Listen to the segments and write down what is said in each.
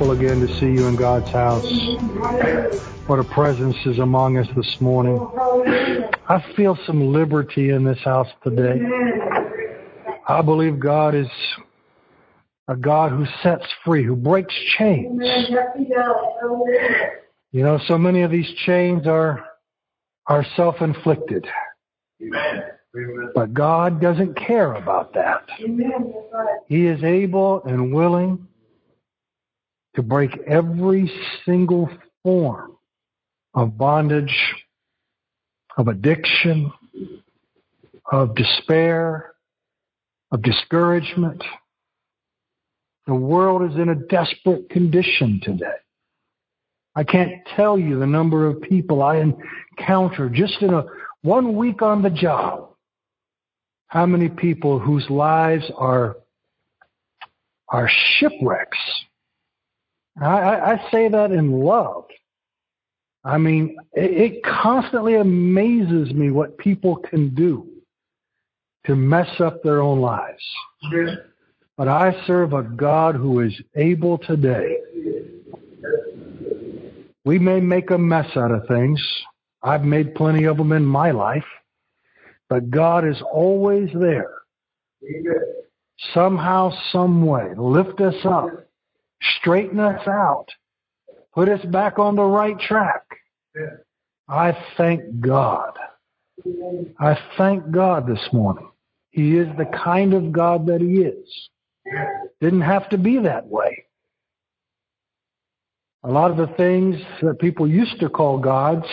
wonderful again to see you in God's house. What a presence is among us this morning. I feel some liberty in this house today. I believe God is a God who sets free, who breaks chains. You know, so many of these chains are are self-inflicted. But God doesn't care about that. He is able and willing to break every single form of bondage, of addiction, of despair, of discouragement. The world is in a desperate condition today. I can't tell you the number of people I encounter just in a one week on the job. How many people whose lives are are shipwrecks? I, I I say that in love. I mean, it, it constantly amazes me what people can do to mess up their own lives. But I serve a God who is able today. We may make a mess out of things. I've made plenty of them in my life. But God is always there. Somehow, some way, lift us up, straighten us out, put us back on the right track. I thank God. I thank God this morning. He is the kind of God that He is. Didn't have to be that way. A lot of the things that people used to call gods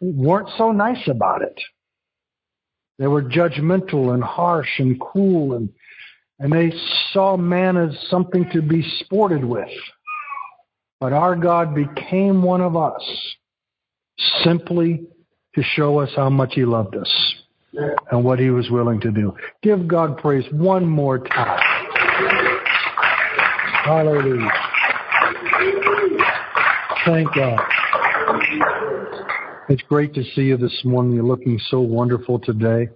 weren't so nice about it. They were judgmental and harsh and cruel and and they saw man as something to be sported with. But our God became one of us simply to show us how much he loved us and what he was willing to do. Give God praise one more time. Hallelujah. Thank God. It's great to see you this morning. You're looking so wonderful today.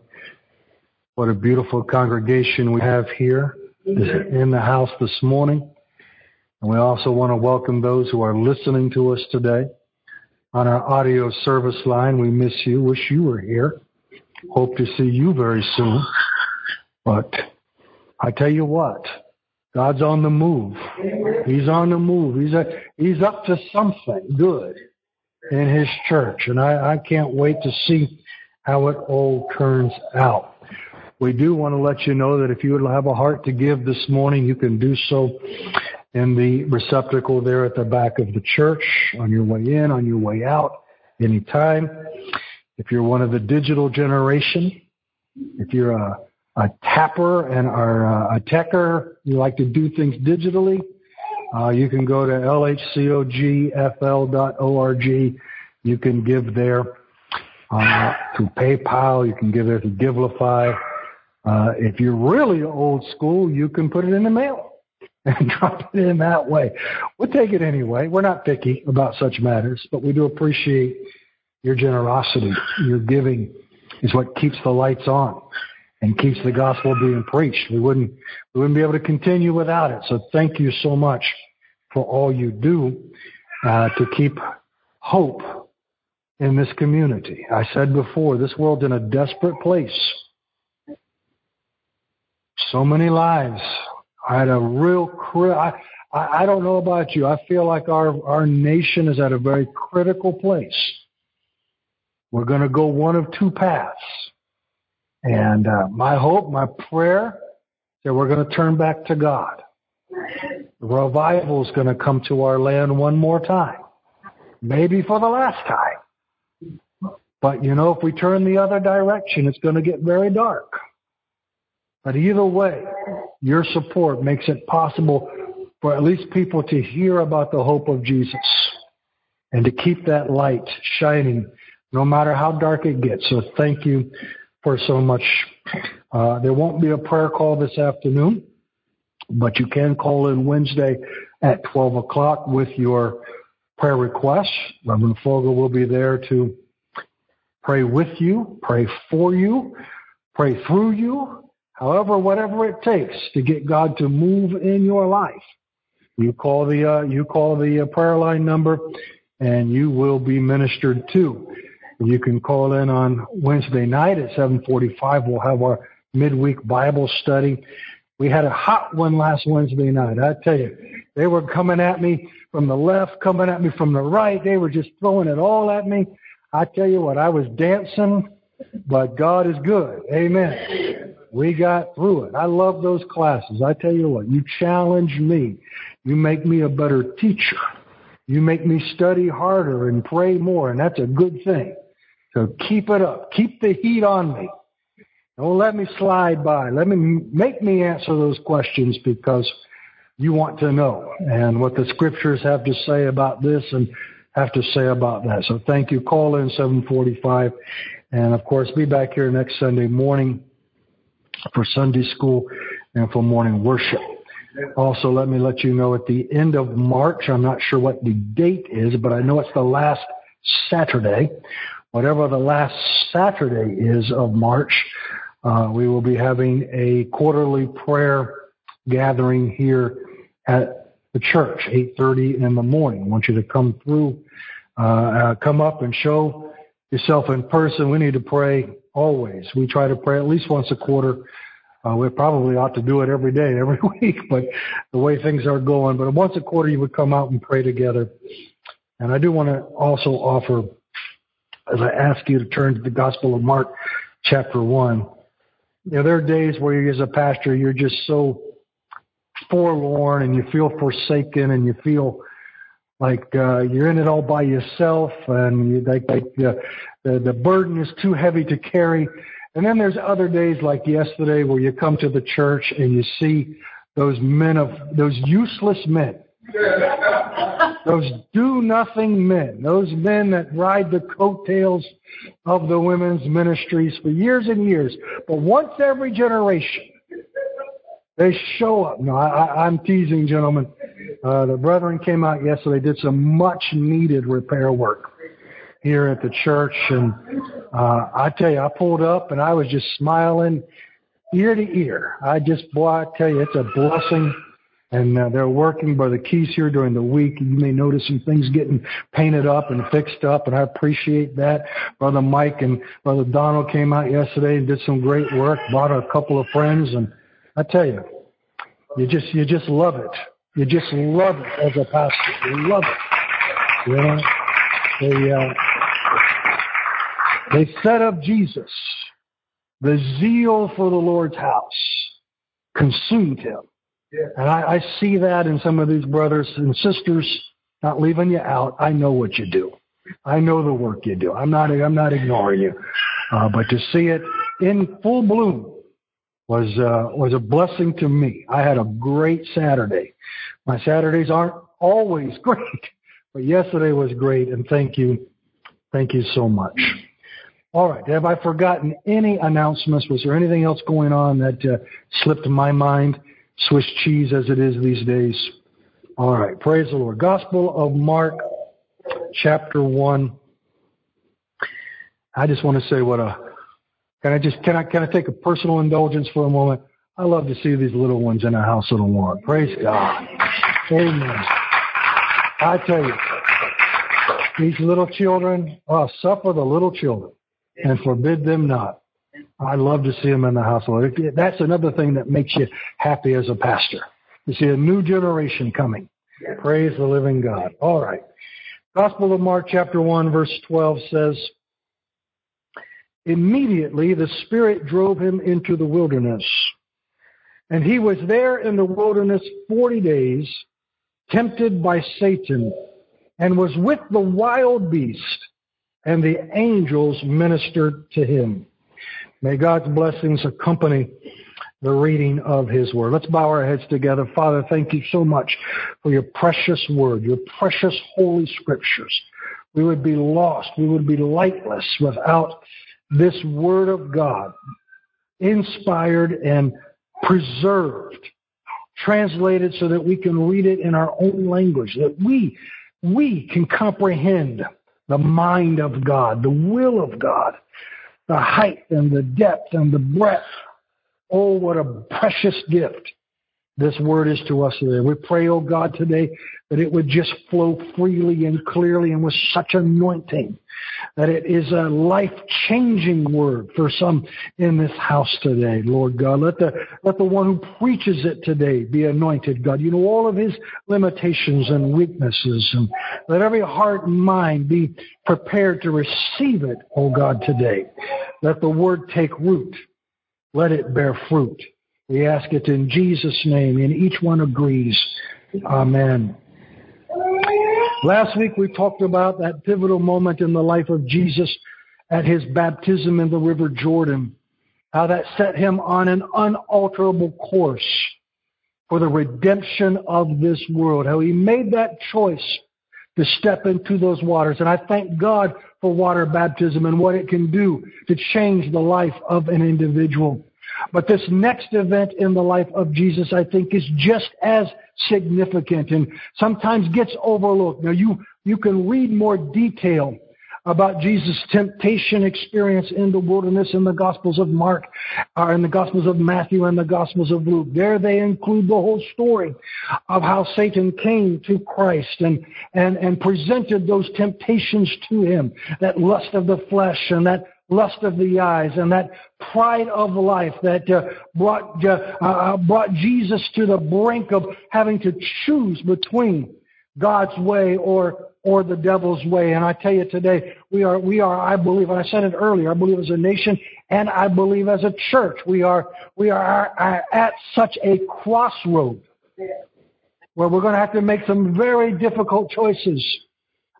What a beautiful congregation we have here mm-hmm. in the house this morning. And we also want to welcome those who are listening to us today on our audio service line. We miss you. Wish you were here. Hope to see you very soon. But I tell you what, God's on the move. He's on the move. He's a, he's up to something good in his church. And I, I can't wait to see how it all turns out. We do want to let you know that if you would have a heart to give this morning, you can do so in the receptacle there at the back of the church on your way in, on your way out, anytime. If you're one of the digital generation, if you're a, a tapper and are uh, a techer, you like to do things digitally, uh, you can go to lhcogfl.org. You can give there uh, through PayPal. You can give there through Givelify. Uh, if you're really old school, you can put it in the mail and drop it in that way. We'll take it anyway. We're not picky about such matters, but we do appreciate your generosity. Your giving is what keeps the lights on and keeps the gospel being preached. We wouldn't, we wouldn't be able to continue without it. So thank you so much for all you do uh, to keep hope in this community. I said before, this world's in a desperate place. So many lives. I had a real, I, I don't know about you. I feel like our, our nation is at a very critical place. We're going to go one of two paths. And uh, my hope, my prayer, that we're going to turn back to God. Revival is going to come to our land one more time. Maybe for the last time. But you know, if we turn the other direction, it's going to get very dark. But either way, your support makes it possible for at least people to hear about the hope of Jesus and to keep that light shining no matter how dark it gets. So thank you for so much. Uh, there won't be a prayer call this afternoon, but you can call in Wednesday at 12 o'clock with your prayer requests. Reverend Fogel will be there to pray with you, pray for you, pray through you, however, whatever it takes to get God to move in your life. You call the uh, you call the uh, prayer line number, and you will be ministered to. You can call in on Wednesday night at 7:45. We'll have our midweek Bible study. We had a hot one last Wednesday night. I tell you, they were coming at me from the left, coming at me from the right. They were just throwing it all at me. I tell you what, I was dancing, but God is good. Amen. We got through it. I love those classes. I tell you what, you challenge me. You make me a better teacher. You make me study harder and pray more, and that's a good thing. So keep it up. Keep the heat on me. Don't let me slide by. Let me make me answer those questions because you want to know and what the scriptures have to say about this and have to say about that. So thank you. Call in 745 and of course be back here next Sunday morning for Sunday school and for morning worship. Also, let me let you know at the end of March, I'm not sure what the date is, but I know it's the last Saturday. Whatever the last Saturday is of March, uh, we will be having a quarterly prayer gathering here at the church, 8.30 in the morning. I want you to come through, uh, uh, come up and show yourself in person. We need to pray always. We try to pray at least once a quarter. Uh, we probably ought to do it every day, every week, but the way things are going. But once a quarter, you would come out and pray together. And I do want to also offer, as I ask you to turn to the Gospel of Mark, chapter 1, you know, there are days where you, as a pastor, you're just so forlorn and you feel forsaken and you feel like uh, you're in it all by yourself and you, like, like uh, the the burden is too heavy to carry. And then there's other days like yesterday where you come to the church and you see those men of those useless men those do nothing men, those men that ride the coattails of the women's ministries for years and years. But once every generation, they show up. No, I, I'm teasing, gentlemen. Uh, the brethren came out yesterday, did some much needed repair work here at the church. And uh, I tell you, I pulled up and I was just smiling ear to ear. I just, boy, I tell you, it's a blessing and uh, they're working by the keys here during the week. You may notice some things getting painted up and fixed up, and I appreciate that. Brother Mike and Brother Donald came out yesterday and did some great work. Brought a couple of friends, and I tell you, you just you just love it. You just love it as a pastor. You love it. You know, they uh, they set up Jesus. The zeal for the Lord's house consumed him and I, I see that in some of these brothers and sisters, not leaving you out. I know what you do. I know the work you do. I'm not, I'm not ignoring you. Uh, but to see it in full bloom was, uh, was a blessing to me. I had a great Saturday. My Saturdays aren't always great, but yesterday was great and thank you. Thank you so much. All right. Have I forgotten any announcements? Was there anything else going on that uh, slipped my mind? Swiss cheese as it is these days. All right. Praise the Lord. Gospel of Mark, chapter 1. I just want to say what a, can I just, can I, can I take a personal indulgence for a moment? I love to see these little ones in the house of the Lord. Praise God. Amen. I tell you, these little children, oh, suffer the little children and forbid them not. I love to see them in the household. That's another thing that makes you happy as a pastor. You see a new generation coming. Praise the living God. All right. Gospel of Mark chapter 1 verse 12 says, Immediately the Spirit drove him into the wilderness. And he was there in the wilderness forty days, tempted by Satan, and was with the wild beast, and the angels ministered to him. May God's blessings accompany the reading of His Word. Let's bow our heads together. Father, thank you so much for your precious Word, your precious Holy Scriptures. We would be lost. We would be lightless without this Word of God, inspired and preserved, translated so that we can read it in our own language, that we, we can comprehend the mind of God, the will of God the height and the depth and the breadth. Oh, what a precious gift this word is to us today. We pray, oh God, today that it would just flow freely and clearly and with such anointing that it is a life changing word for some in this house today, Lord God. Let the, let the one who preaches it today be anointed, God. You know all of his limitations and weaknesses and let every heart and mind be prepared to receive it, oh God, today. Let the word take root. Let it bear fruit. We ask it in Jesus' name, and each one agrees. Amen. Last week we talked about that pivotal moment in the life of Jesus at his baptism in the River Jordan, how that set him on an unalterable course for the redemption of this world, how he made that choice to step into those waters. And I thank God for water baptism and what it can do to change the life of an individual. But this next event in the life of Jesus, I think, is just as significant and sometimes gets overlooked. Now, you, you can read more detail about Jesus' temptation experience in the wilderness in the Gospels of Mark, or in the Gospels of Matthew and the Gospels of Luke. There they include the whole story of how Satan came to Christ and, and, and presented those temptations to him, that lust of the flesh and that lust of the eyes and that pride of life that uh, brought uh, uh, brought Jesus to the brink of having to choose between God's way or or the devil's way. And I tell you today, we are we are I believe, and I said it earlier, I believe as a nation and I believe as a church, we are we are, are at such a crossroad where we're going to have to make some very difficult choices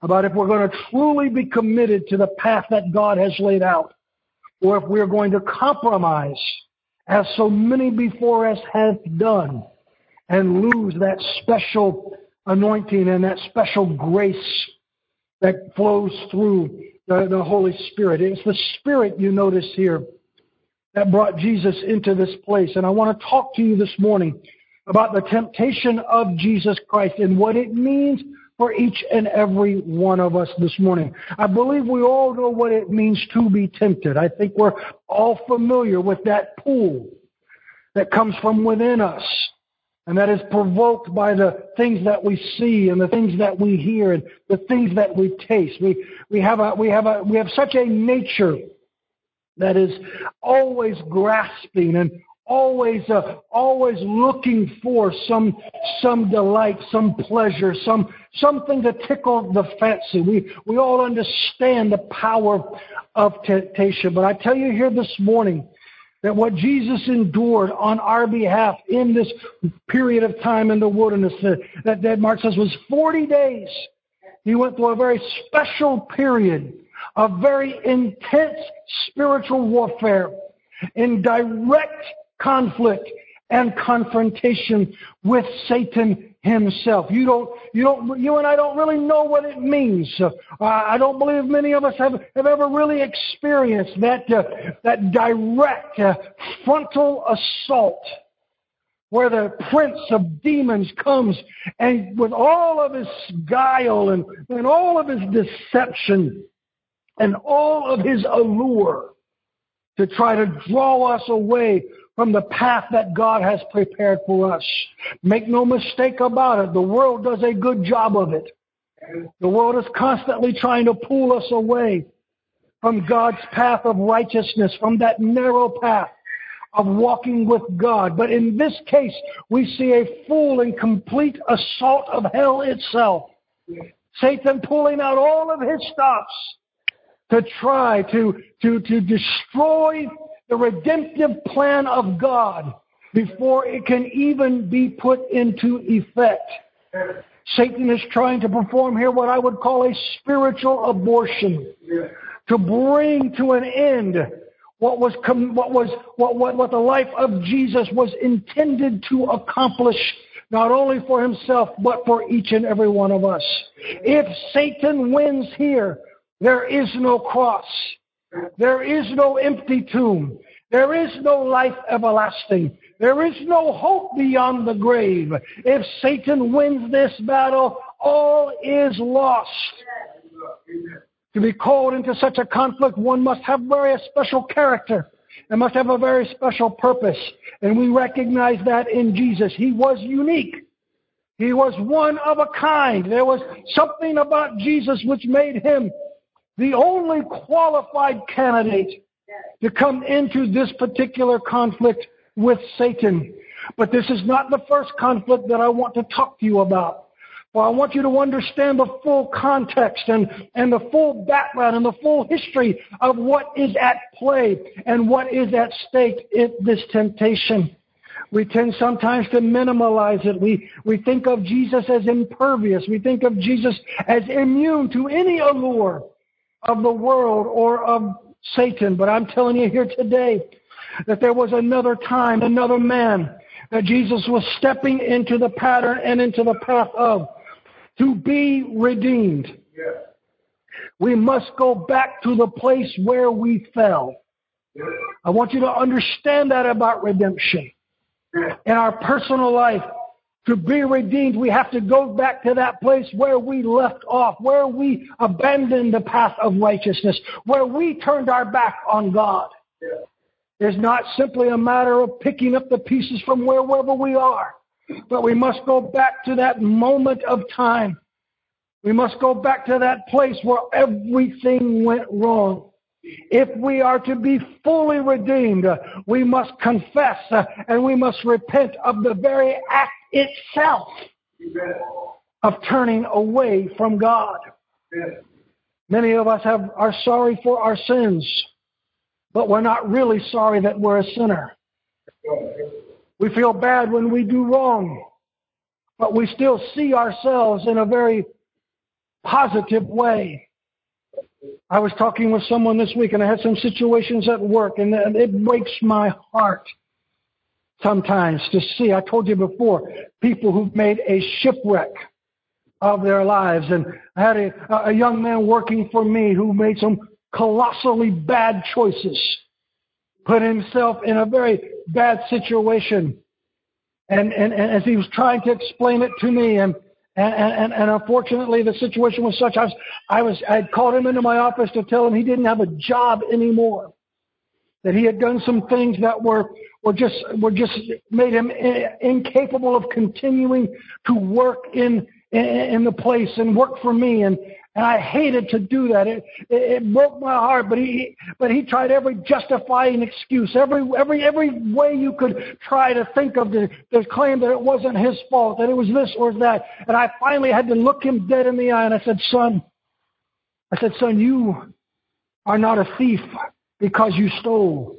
about if we're going to truly be committed to the path that God has laid out, or if we're going to compromise, as so many before us have done, and lose that special anointing and that special grace that flows through the, the Holy Spirit. It's the Spirit you notice here that brought Jesus into this place. And I want to talk to you this morning about the temptation of Jesus Christ and what it means for each and every one of us this morning. I believe we all know what it means to be tempted. I think we're all familiar with that pull that comes from within us and that is provoked by the things that we see and the things that we hear and the things that we taste. We, we have a, we have a, we have such a nature that is always grasping and always uh, always looking for some some delight, some pleasure, some something to tickle the fancy. We we all understand the power of temptation, but I tell you here this morning that what Jesus endured on our behalf in this period of time in the wilderness that, that, that Mark says was 40 days. He went through a very special period of very intense spiritual warfare in direct conflict and confrontation with Satan himself. You don't, you don't, you and I don't really know what it means. Uh, I don't believe many of us have, have ever really experienced that, uh, that direct uh, frontal assault where the prince of demons comes and with all of his guile and, and all of his deception and all of his allure to try to draw us away from the path that God has prepared for us. Make no mistake about it. The world does a good job of it. The world is constantly trying to pull us away from God's path of righteousness, from that narrow path of walking with God. But in this case, we see a full and complete assault of hell itself. Satan pulling out all of his stops to try to, to, to destroy the redemptive plan of God before it can even be put into effect. Satan is trying to perform here what I would call a spiritual abortion to bring to an end what was what was what, what what the life of Jesus was intended to accomplish not only for himself but for each and every one of us. If Satan wins here, there is no cross. There is no empty tomb. There is no life everlasting. There is no hope beyond the grave. If Satan wins this battle, all is lost. To be called into such a conflict, one must have very special character. and must have a very special purpose. And we recognize that in Jesus. He was unique. He was one of a kind. There was something about Jesus which made him the only qualified candidate to come into this particular conflict with Satan. But this is not the first conflict that I want to talk to you about. Well, I want you to understand the full context and, and the full background and the full history of what is at play and what is at stake in this temptation. We tend sometimes to minimalize it. We, we think of Jesus as impervious. We think of Jesus as immune to any allure of the world or of Satan. But I'm telling you here today that there was another time, another man that Jesus was stepping into the pattern and into the path of to be redeemed. We must go back to the place where we fell. I want you to understand that about redemption. In our personal life, to be redeemed, we have to go back to that place where we left off, where we abandoned the path of righteousness, where we turned our back on God. It's not simply a matter of picking up the pieces from wherever we are, but we must go back to that moment of time. We must go back to that place where everything went wrong. If we are to be fully redeemed, we must confess and we must repent of the very act itself of turning away from God. Many of us have, are sorry for our sins, but we're not really sorry that we're a sinner. We feel bad when we do wrong, but we still see ourselves in a very positive way. I was talking with someone this week and I had some situations at work and it breaks my heart sometimes to see. I told you before, people who've made a shipwreck of their lives. And I had a, a young man working for me who made some colossally bad choices, put himself in a very bad situation. And, and, and as he was trying to explain it to me and and, and, and unfortunately, the situation was such. I was, I was, I had called him into my office to tell him he didn't have a job anymore. That he had done some things that were, were just, were just made him incapable of continuing to work in, in, the place and work for me. And, and I hated to do that. It, it, it broke my heart, but he, but he tried every justifying excuse, every, every, every way you could try to think of to claim that it wasn't his fault, that it was this or that. And I finally had to look him dead in the eye and I said, son, I said, son, you are not a thief because you stole.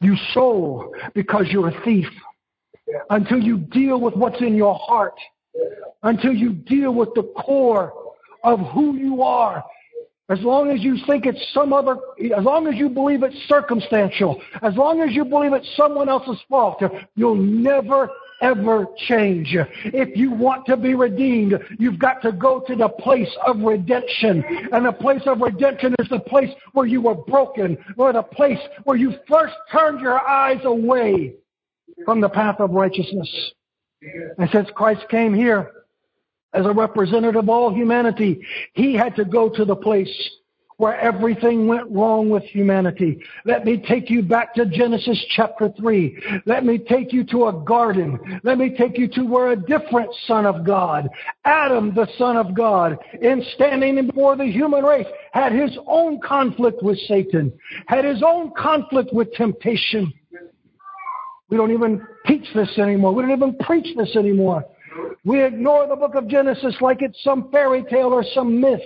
You stole because you're a thief. Until you deal with what's in your heart, until you deal with the core of who you are. As long as you think it's some other, as long as you believe it's circumstantial, as long as you believe it's someone else's fault, you'll never ever change. If you want to be redeemed, you've got to go to the place of redemption. And the place of redemption is the place where you were broken, or the place where you first turned your eyes away from the path of righteousness. And since Christ came here, as a representative of all humanity, he had to go to the place where everything went wrong with humanity. Let me take you back to Genesis chapter 3. Let me take you to a garden. Let me take you to where a different son of God, Adam, the son of God, in standing before the human race, had his own conflict with Satan, had his own conflict with temptation. We don't even teach this anymore. We don't even preach this anymore. We ignore the book of Genesis like it's some fairy tale or some myth.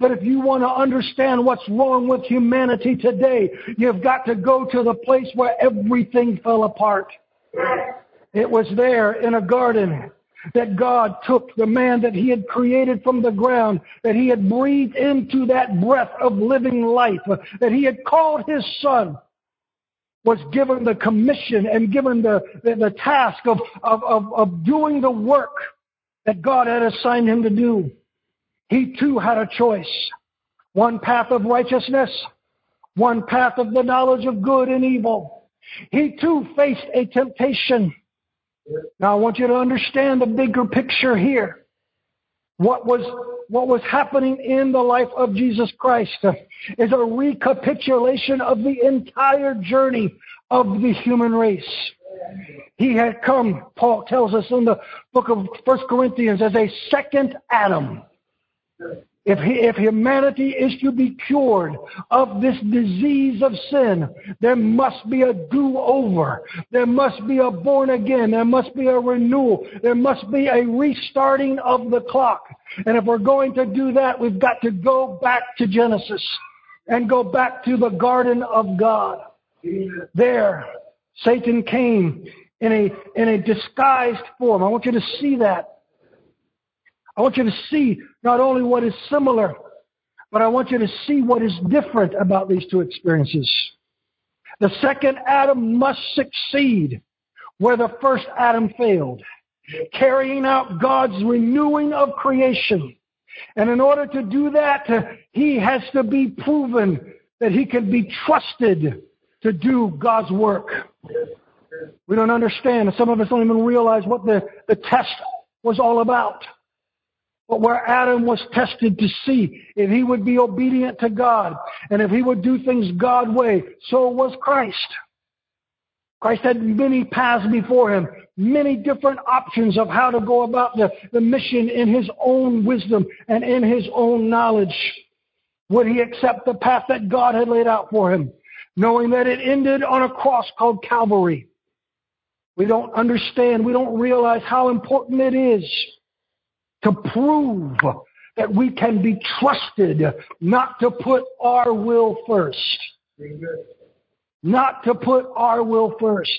But if you want to understand what's wrong with humanity today, you've got to go to the place where everything fell apart. It was there in a garden that God took the man that he had created from the ground, that he had breathed into that breath of living life, that he had called his son was given the commission and given the, the, the task of, of, of, of doing the work that God had assigned him to do. He too had a choice. One path of righteousness, one path of the knowledge of good and evil. He too faced a temptation. Now I want you to understand the bigger picture here. What was what was happening in the life of Jesus Christ is a recapitulation of the entire journey of the human race. He had come, Paul tells us in the book of First Corinthians, as a second Adam. If, if humanity is to be cured of this disease of sin, there must be a do-over. There must be a born again. There must be a renewal. There must be a restarting of the clock. And if we're going to do that, we've got to go back to Genesis and go back to the garden of God. There, Satan came in a, in a disguised form. I want you to see that. I want you to see not only what is similar, but I want you to see what is different about these two experiences. The second Adam must succeed where the first Adam failed, carrying out God's renewing of creation. And in order to do that, he has to be proven that he can be trusted to do God's work. We don't understand. Some of us don't even realize what the, the test was all about. But where Adam was tested to see if he would be obedient to God and if he would do things God way, so was Christ. Christ had many paths before him, many different options of how to go about the, the mission in his own wisdom and in his own knowledge. Would he accept the path that God had laid out for him, knowing that it ended on a cross called Calvary? We don't understand, we don't realize how important it is to prove that we can be trusted not to put our will first. Not to put our will first.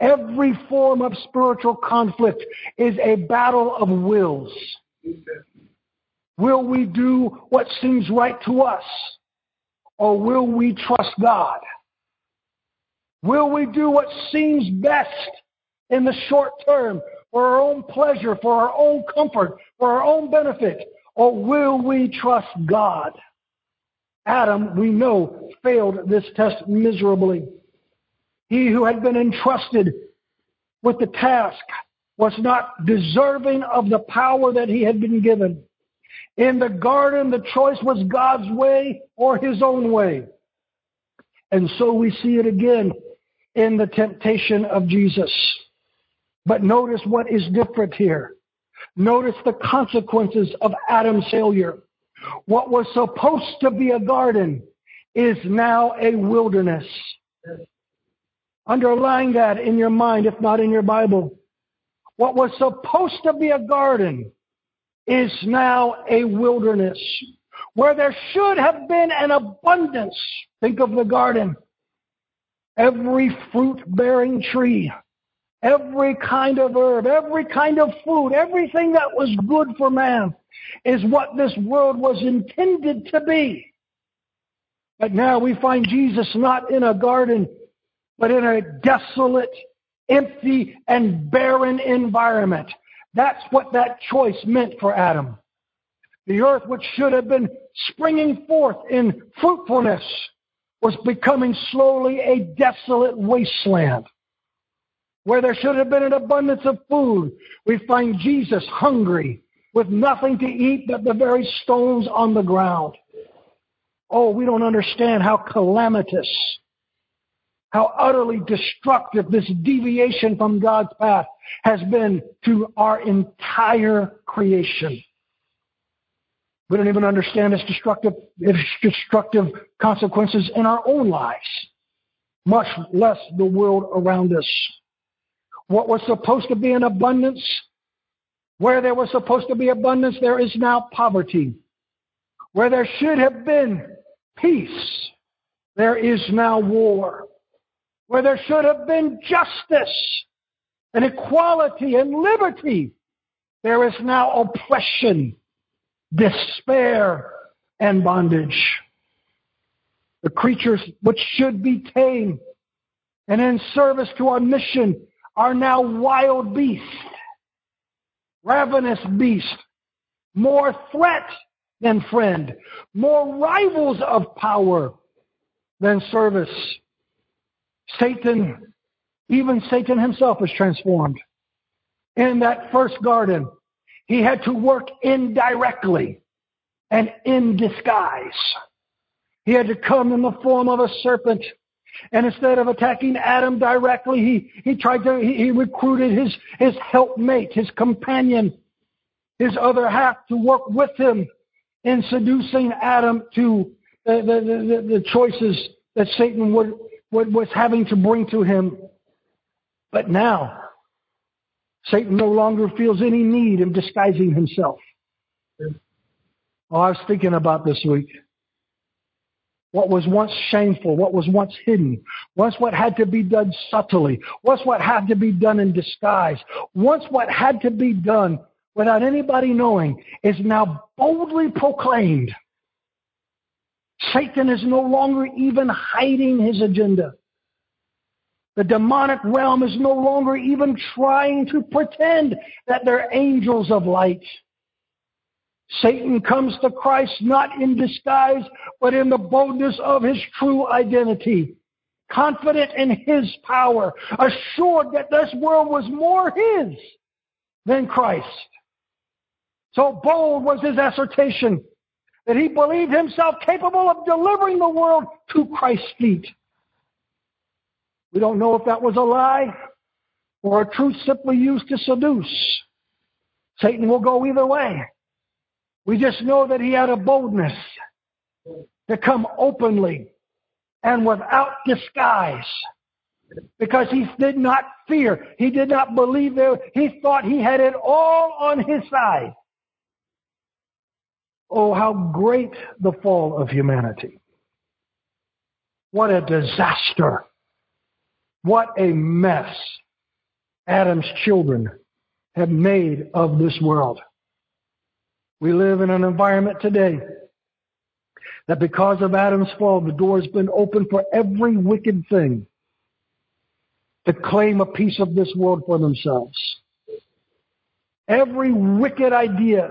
Every form of spiritual conflict is a battle of wills. Will we do what seems right to us? Or will we trust God? Will we do what seems best in the short term for our own pleasure, for our own comfort, for our own benefit? Or will we trust God? Adam, we know, failed this test miserably. He who had been entrusted with the task was not deserving of the power that he had been given. In the garden, the choice was God's way or his own way. And so we see it again in the temptation of Jesus. But notice what is different here. Notice the consequences of Adam's failure. What was supposed to be a garden is now a wilderness. Underline that in your mind, if not in your Bible. What was supposed to be a garden is now a wilderness. Where there should have been an abundance, think of the garden. Every fruit bearing tree Every kind of herb, every kind of food, everything that was good for man is what this world was intended to be. But now we find Jesus not in a garden, but in a desolate, empty, and barren environment. That's what that choice meant for Adam. The earth, which should have been springing forth in fruitfulness, was becoming slowly a desolate wasteland. Where there should have been an abundance of food, we find Jesus hungry with nothing to eat but the very stones on the ground. Oh, we don't understand how calamitous, how utterly destructive this deviation from God's path has been to our entire creation. We don't even understand its destructive, its destructive consequences in our own lives, much less the world around us. What was supposed to be an abundance, where there was supposed to be abundance, there is now poverty. Where there should have been peace, there is now war. Where there should have been justice and equality and liberty, there is now oppression, despair, and bondage. The creatures which should be tame and in service to our mission are now wild beasts, ravenous beasts, more threat than friend, more rivals of power than service. Satan, even Satan himself was transformed. In that first garden, he had to work indirectly and in disguise. He had to come in the form of a serpent And instead of attacking Adam directly, he, he tried to, he, he recruited his, his helpmate, his companion, his other half to work with him in seducing Adam to the, the, the, the choices that Satan would, would, was having to bring to him. But now, Satan no longer feels any need of disguising himself. Oh, I was thinking about this week. What was once shameful, what was once hidden, once what had to be done subtly, once what had to be done in disguise, once what had to be done without anybody knowing is now boldly proclaimed. Satan is no longer even hiding his agenda. The demonic realm is no longer even trying to pretend that they're angels of light. Satan comes to Christ not in disguise, but in the boldness of his true identity. Confident in his power, assured that this world was more his than Christ. So bold was his assertion that he believed himself capable of delivering the world to Christ's feet. We don't know if that was a lie or a truth simply used to seduce. Satan will go either way. We just know that he had a boldness to come openly and without disguise because he did not fear. He did not believe there. He thought he had it all on his side. Oh, how great the fall of humanity. What a disaster. What a mess Adam's children have made of this world. We live in an environment today that because of Adam's fall, the door has been open for every wicked thing to claim a piece of this world for themselves. Every wicked idea,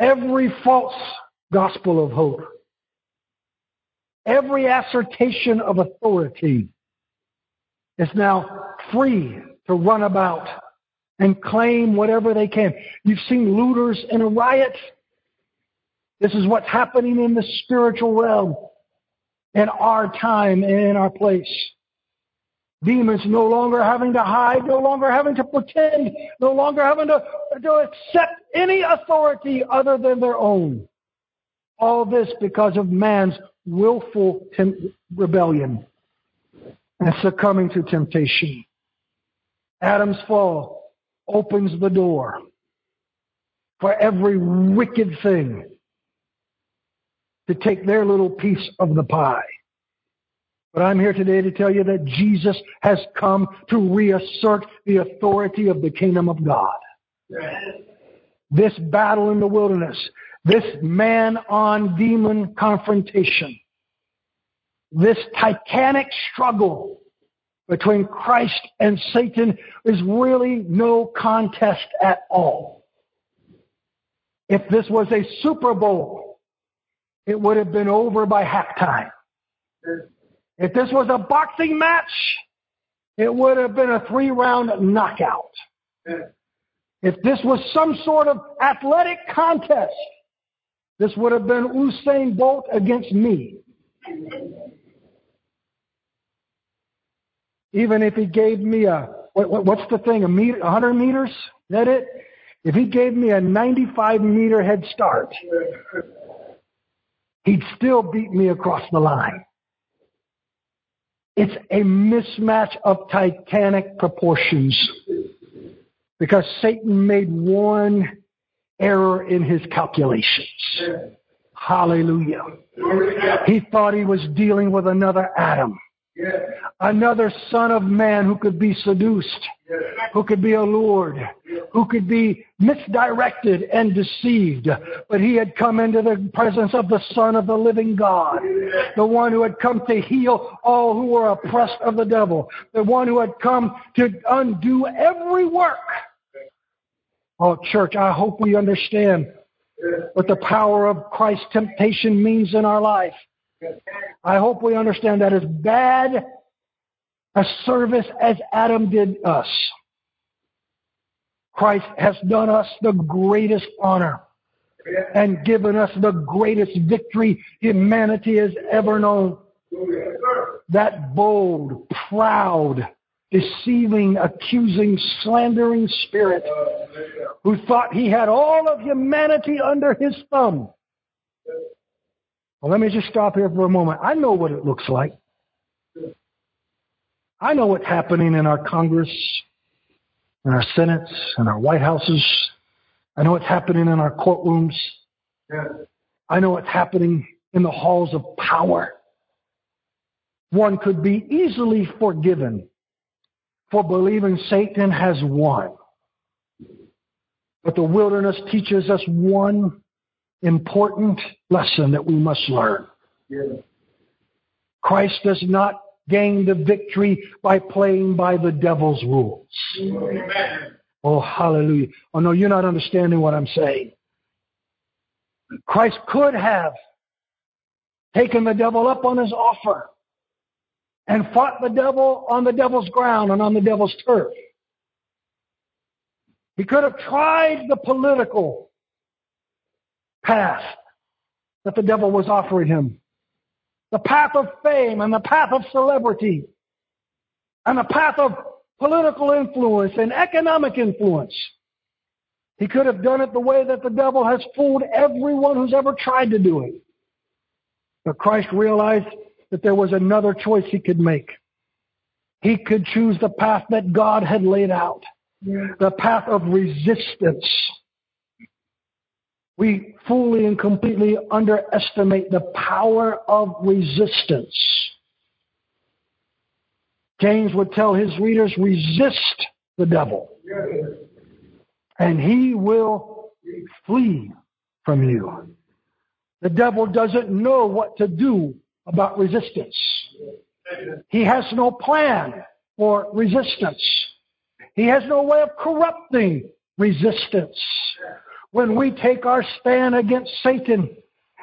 every false gospel of hope, every assertion of authority is now free to run about and claim whatever they can. You've seen looters in a riot. This is what's happening in the spiritual realm in our time and in our place. Demons no longer having to hide, no longer having to pretend, no longer having to, to accept any authority other than their own. All this because of man's willful tem- rebellion and succumbing to temptation. Adam's fall opens the door for every wicked thing to take their little piece of the pie. But I'm here today to tell you that Jesus has come to reassert the authority of the kingdom of God. This battle in the wilderness, this man on demon confrontation, this titanic struggle between Christ and Satan is really no contest at all. If this was a Super Bowl, it would have been over by halftime. If this was a boxing match, it would have been a three round knockout. If this was some sort of athletic contest, this would have been Usain Bolt against me. Even if he gave me a, what, what, what's the thing, a meter, 100 meters? Is that it? If he gave me a 95 meter head start, he'd still beat me across the line. It's a mismatch of titanic proportions because Satan made one error in his calculations. Hallelujah. He thought he was dealing with another Adam. Another son of man who could be seduced, who could be allured, who could be misdirected and deceived. But he had come into the presence of the Son of the living God, the one who had come to heal all who were oppressed of the devil, the one who had come to undo every work. Oh, church, I hope we understand what the power of Christ's temptation means in our life. I hope we understand that as bad a service as Adam did us, Christ has done us the greatest honor and given us the greatest victory humanity has ever known. That bold, proud, deceiving, accusing, slandering spirit who thought he had all of humanity under his thumb. Well, let me just stop here for a moment. I know what it looks like. I know what's happening in our Congress, in our Senates, in our White Houses. I know what's happening in our courtrooms. I know what's happening in the halls of power. One could be easily forgiven for believing Satan has won. But the wilderness teaches us one important lesson that we must learn. Christ does not gain the victory by playing by the devil's rules. Oh, hallelujah. Oh, no, you're not understanding what I'm saying. Christ could have taken the devil up on his offer and fought the devil on the devil's ground and on the devil's turf. He could have tried the political path that the devil was offering him. The path of fame and the path of celebrity and the path of political influence and economic influence. He could have done it the way that the devil has fooled everyone who's ever tried to do it. But Christ realized that there was another choice he could make. He could choose the path that God had laid out, the path of resistance. We fully and completely underestimate the power of resistance. James would tell his readers, resist the devil, and he will flee from you. The devil doesn't know what to do about resistance. He has no plan for resistance. He has no way of corrupting resistance. When we take our stand against Satan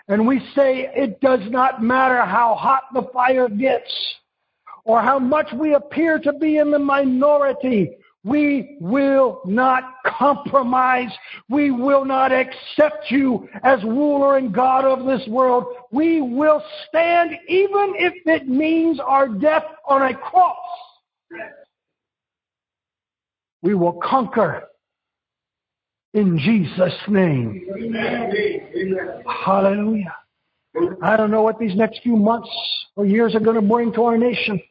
and we say it does not matter how hot the fire gets or how much we appear to be in the minority, we will not compromise. We will not accept you as ruler and God of this world. We will stand even if it means our death on a cross. We will conquer in Jesus' name. Amen. Hallelujah. I don't know what these next few months or years are going to bring to our nation.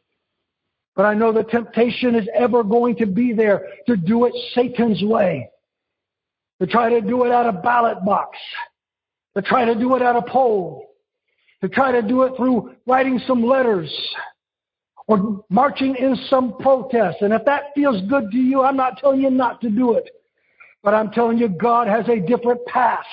But I know the temptation is ever going to be there to do it Satan's way. To try to do it at a ballot box. To try to do it at a poll. To try to do it through writing some letters. Or marching in some protest. And if that feels good to you, I'm not telling you not to do it. But I'm telling you, God has a different path.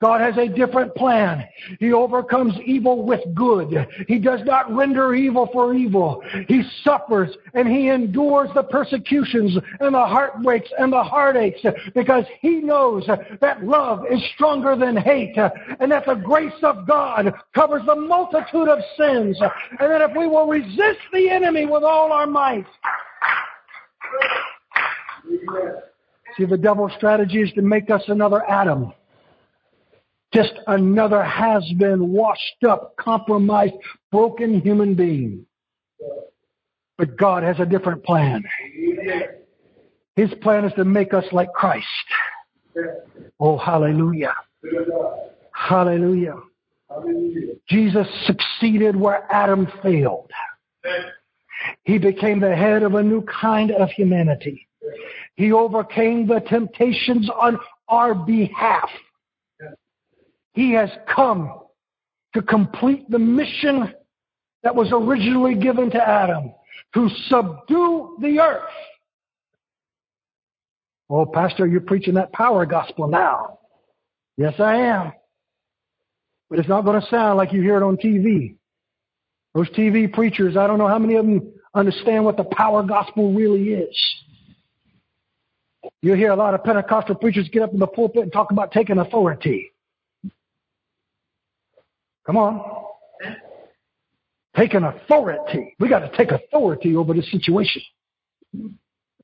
God has a different plan. He overcomes evil with good. He does not render evil for evil. He suffers and he endures the persecutions and the heartbreaks and the heartaches because he knows that love is stronger than hate and that the grace of God covers the multitude of sins and that if we will resist the enemy with all our might, See, the devil's strategy is to make us another Adam just another has been washed up, compromised, broken human being. But God has a different plan. His plan is to make us like Christ. Oh, hallelujah. Hallelujah. Jesus succeeded where Adam failed. He became the head of a new kind of humanity. He overcame the temptations on our behalf. He has come to complete the mission that was originally given to Adam to subdue the earth. Oh, Pastor, you're preaching that power gospel now. Yes, I am. But it's not going to sound like you hear it on TV. Those TV preachers, I don't know how many of them understand what the power gospel really is. You hear a lot of Pentecostal preachers get up in the pulpit and talk about taking authority. Come on. Take an authority. We got to take authority over this situation.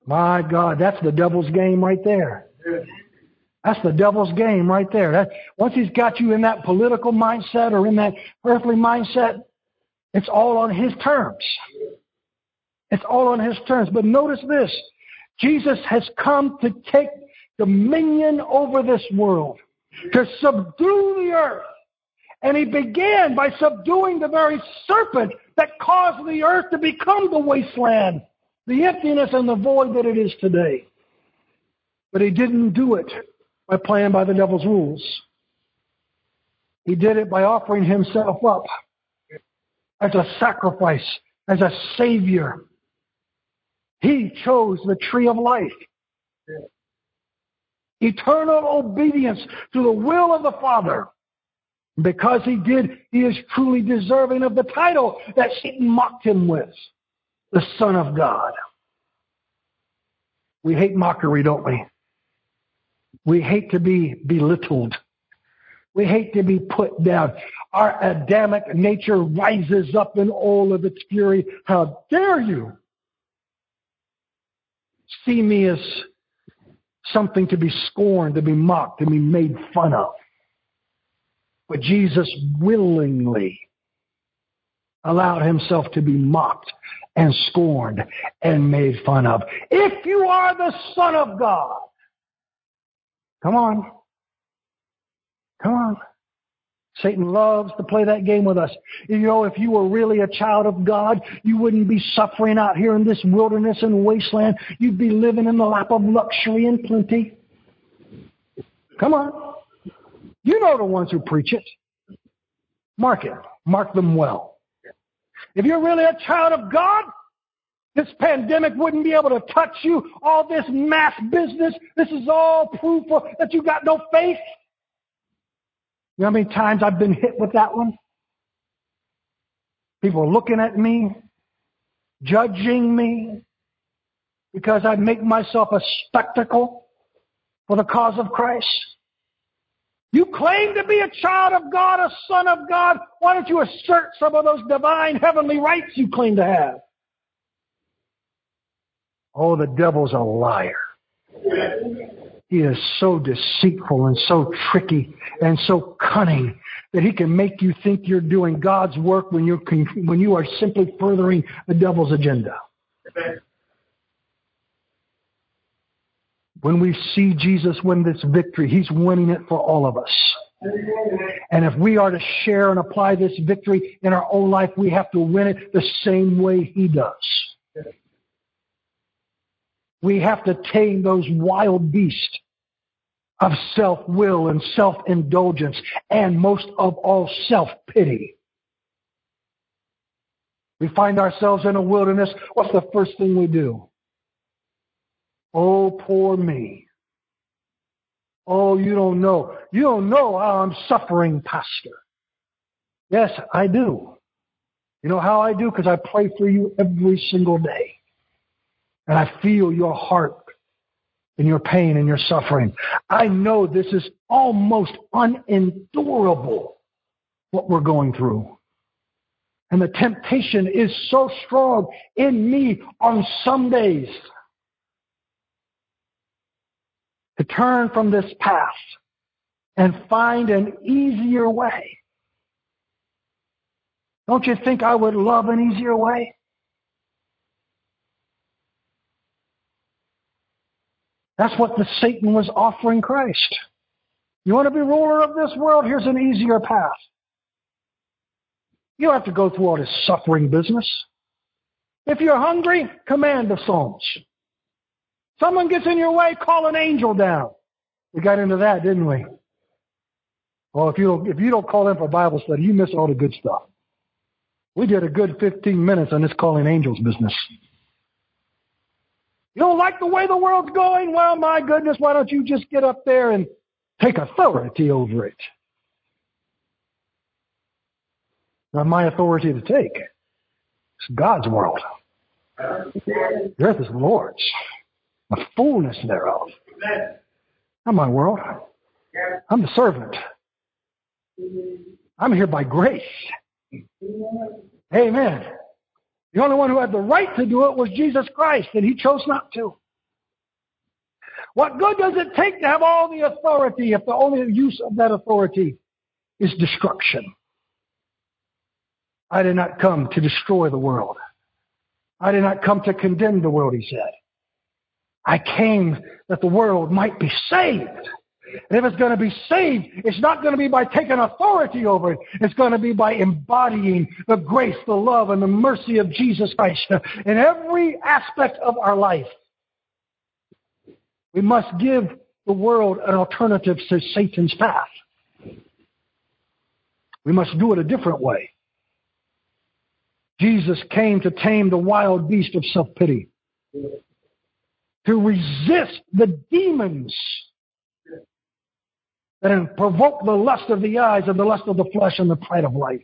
My God, that's the devil's game right there. That's the devil's game right there. That, once he's got you in that political mindset or in that earthly mindset, It's all on his terms. It's all on his terms. But notice this. Jesus has come to take dominion over this world, to subdue the earth. And he began by subduing the very serpent that caused the earth to become the wasteland, the emptiness and the void that it is today. But he didn't do it by playing by the devil's rules. He did it by offering himself up as a sacrifice, as a savior. He chose the tree of life. Eternal obedience to the will of the Father. Because he did, he is truly deserving of the title that Satan mocked him with. The Son of God. We hate mockery, don't we? We hate to be belittled. We hate to be put down. Our Adamic nature rises up in all of its fury. How dare you see me as something to be scorned, to be mocked, to be made fun of? But Jesus willingly allowed himself to be mocked and scorned and made fun of. If you are the Son of God, come on. Come on. Satan loves to play that game with us. You know, if you were really a child of God, you wouldn't be suffering out here in this wilderness and wasteland. You'd be living in the lap of luxury and plenty. Come on. You know the ones who preach it. Mark it. Mark them well. If you're really a child of God, this pandemic wouldn't be able to touch you. All this mass business, this is all proof that you got no faith. You know how many times I've been hit with that one? People looking at me, judging me, because I make myself a spectacle for the cause of Christ. You claim to be a child of God, a son of God. Why don't you assert some of those divine heavenly rights you claim to have? Oh, the devil's a liar. He is so deceitful and so tricky and so cunning that he can make you think you're doing God's work when you're when you are simply furthering the devil's agenda. When we see Jesus win this victory, he's winning it for all of us. And if we are to share and apply this victory in our own life, we have to win it the same way he does. We have to tame those wild beasts of self-will and self-indulgence and most of all self-pity. We find ourselves in a wilderness. What's the first thing we do? Oh, poor me. Oh, you don't know. You don't know how I'm suffering, Pastor. Yes, I do. You know how I do? Because I pray for you every single day. And I feel your heart and your pain and your suffering. I know this is almost unendurable what we're going through. And the temptation is so strong in me on some days to turn from this path and find an easier way. Don't you think I would love an easier way? That's what the Satan was offering Christ. You want to be ruler of this world? Here's an easier path. You don't have to go through all this suffering business. If you're hungry, command the Psalms. Someone gets in your way, call an angel down. We got into that, didn't we? Well, if you if you don't call in for Bible study, you miss all the good stuff. We did a good 15 minutes on this calling angels business. You don't like the way the world's going? Well, my goodness, why don't you just get up there and take authority over it? Not my authority to take. It's God's world. The earth is the Lord's the fullness thereof. Not my world. I'm the servant. I'm here by grace. Amen. The only one who had the right to do it was Jesus Christ, and he chose not to. What good does it take to have all the authority if the only use of that authority is destruction? I did not come to destroy the world. I did not come to condemn the world, he said. I came that the world might be saved. And if it's going to be saved, it's not going to be by taking authority over it. It's going to be by embodying the grace, the love, and the mercy of Jesus Christ in every aspect of our life. We must give the world an alternative to Satan's path. We must do it a different way. Jesus came to tame the wild beast of self-pity, to resist the demons that provoke the lust of the eyes and the lust of the flesh and the pride of life.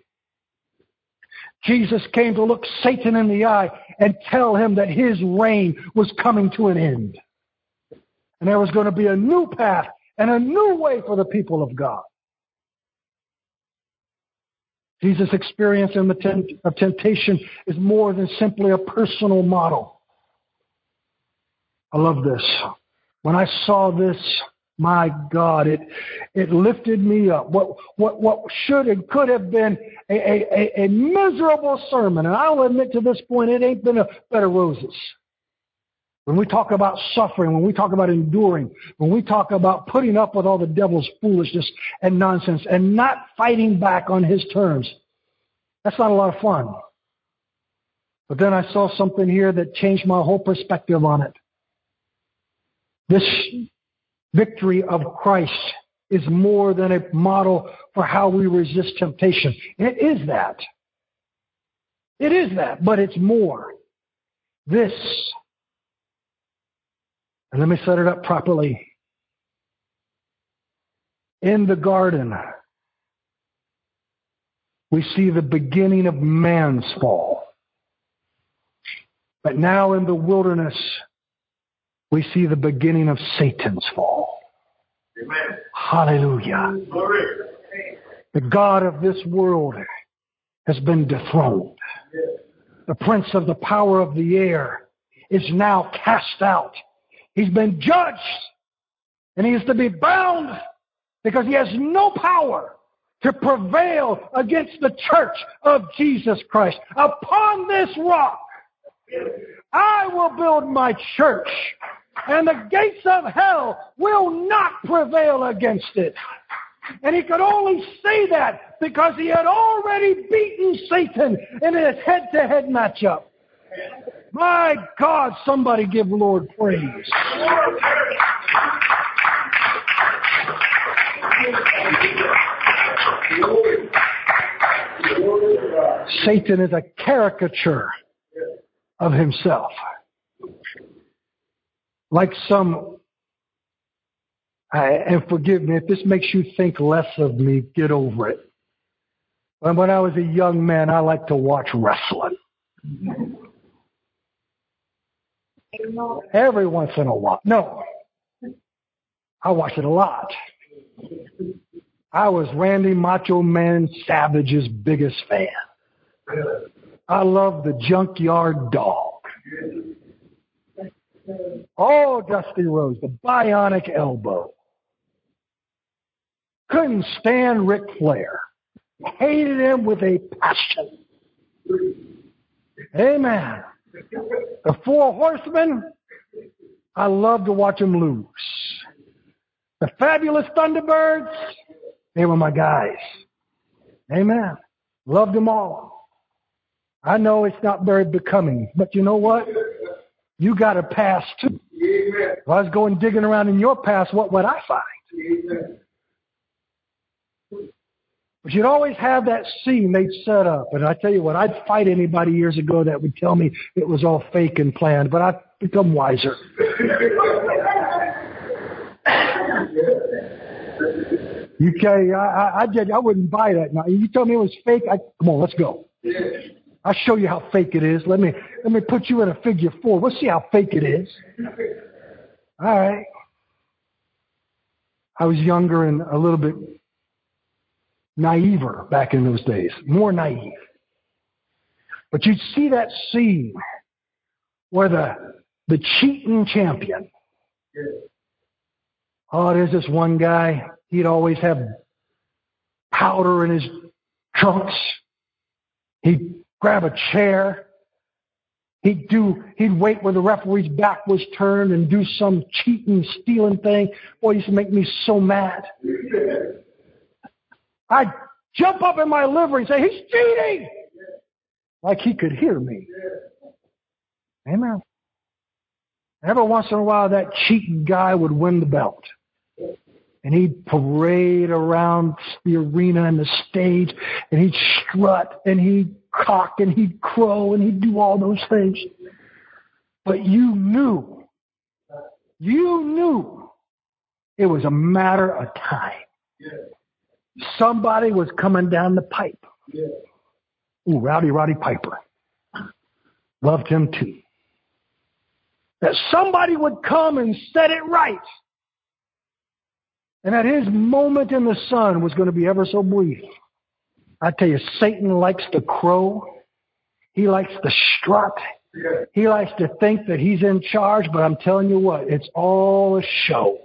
Jesus came to look Satan in the eye and tell him that his reign was coming to an end. And there was going to be a new path and a new way for the people of God. Jesus' experience in the of temptation is more than simply a personal model. I love this. When I saw this, my God, it, it lifted me up. What, what, what should and could have been a, a, a miserable sermon, and I'll admit to this point, it ain't been a bed of roses. When we talk about suffering, when we talk about enduring, when we talk about putting up with all the devil's foolishness and nonsense and not fighting back on his terms, that's not a lot of fun. But then I saw something here that changed my whole perspective on it. This victory of Christ is more than a model for how we resist temptation. It is that. It is that, but it's more. This and let me set it up properly. In the garden, we see the beginning of man's fall. But now in the wilderness, we see the beginning of Satan's fall. Amen. Hallelujah. Glory. The God of this world has been dethroned. The prince of the power of the air is now cast out He's been judged and he is to be bound because he has no power to prevail against the church of Jesus Christ. Upon this rock, I will build my church and the gates of hell will not prevail against it. And he could only say that because he had already beaten Satan in his head-to-head matchup. My God, somebody give Lord praise. Satan is a caricature of himself. Like some, I, and forgive me, if this makes you think less of me, get over it. When I was a young man, I liked to watch wrestling. Every once in a while. No. I watched it a lot. I was Randy Macho Man Savage's biggest fan. I love the Junkyard Dog. Oh, Dusty Rhodes, the bionic elbow. Couldn't stand Ric Flair. Hated him with a passion. Amen. The four horsemen, I love to watch them lose. The fabulous Thunderbirds, they were my guys. Amen. Loved them all. I know it's not very becoming, but you know what? You got a past too. If I was going digging around in your past, what would I find? But you'd always have that scene they'd set up. And I tell you what, I'd fight anybody years ago that would tell me it was all fake and planned, but I've become wiser. you I, I, I did, I wouldn't buy that. Now, you tell me it was fake, I, come on, let's go. I'll show you how fake it is. Let me, let me put you in a figure four. We'll see how fake it is. All right. I was younger and a little bit naiver back in those days, more naive. But you'd see that scene where the, the cheating champion, oh, there's this one guy, he'd always have powder in his trunks. He'd grab a chair. He'd do, he'd wait where the referee's back was turned and do some cheating, stealing thing. Boy, it used to make me so mad. I'd jump up in my livery and say, he's cheating! Like he could hear me. Amen. Every once in a while, that cheating guy would win the belt. And he'd parade around the arena and the stage, and he'd strut, and he'd cock, and he'd crow, and he'd do all those things. But you knew, you knew it was a matter of time. Somebody was coming down the pipe. Ooh, Rowdy Roddy Piper. Loved him too that somebody would come and set it right. And that his moment in the sun was going to be ever so brief. I tell you, Satan likes to crow. He likes to strut. He likes to think that he's in charge, but I'm telling you what, it's all a show.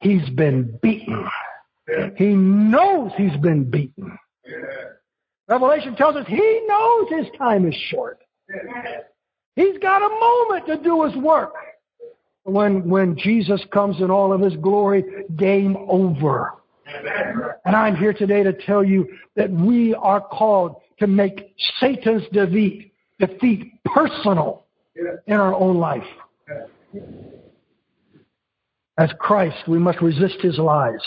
He's been beaten. He knows he's been beaten. Revelation tells us he knows his time is short. He's got a moment to do his work. When, when Jesus comes in all of his glory, game over. And I'm here today to tell you that we are called to make Satan's defeat, defeat personal in our own life. As Christ, we must resist his lies.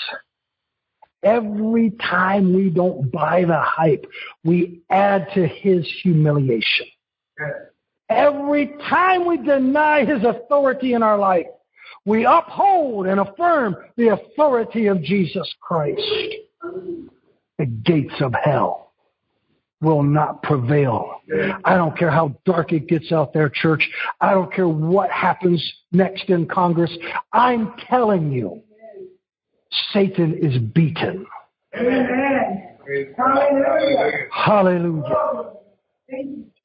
Every time we don't buy the hype, we add to his humiliation. Every time we deny His authority in our life, we uphold and affirm the authority of Jesus Christ. The gates of hell will not prevail. I don't care how dark it gets out there, church. I don't care what happens next in Congress. I'm telling you, Satan is beaten. Amen. Hallelujah. Hallelujah.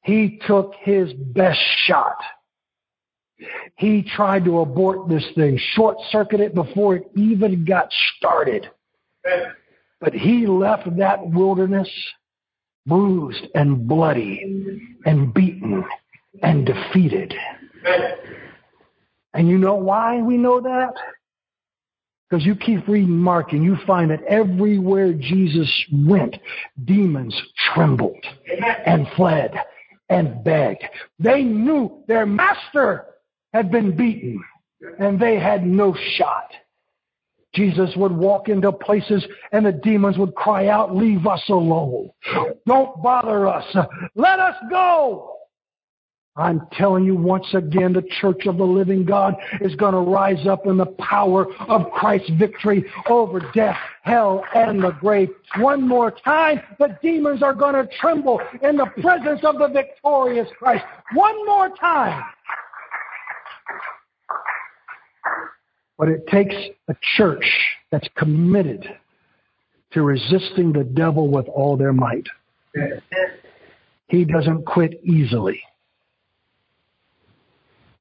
He took his best shot. He tried to abort this thing, short circuit it before it even got started. But he left that wilderness bruised and bloody and beaten and defeated. And you know why we know that? Because you keep reading Mark and you find that everywhere Jesus went, demons trembled and fled and begged. They knew their master had been beaten and they had no shot. Jesus would walk into places and the demons would cry out, leave us alone. Don't bother us. Let us go. I'm telling you once again, the church of the living God is going to rise up in the power of Christ's victory over death, hell, and the grave. One more time, the demons are going to tremble in the presence of the victorious Christ. One more time. But it takes a church that's committed to resisting the devil with all their might. He doesn't quit easily.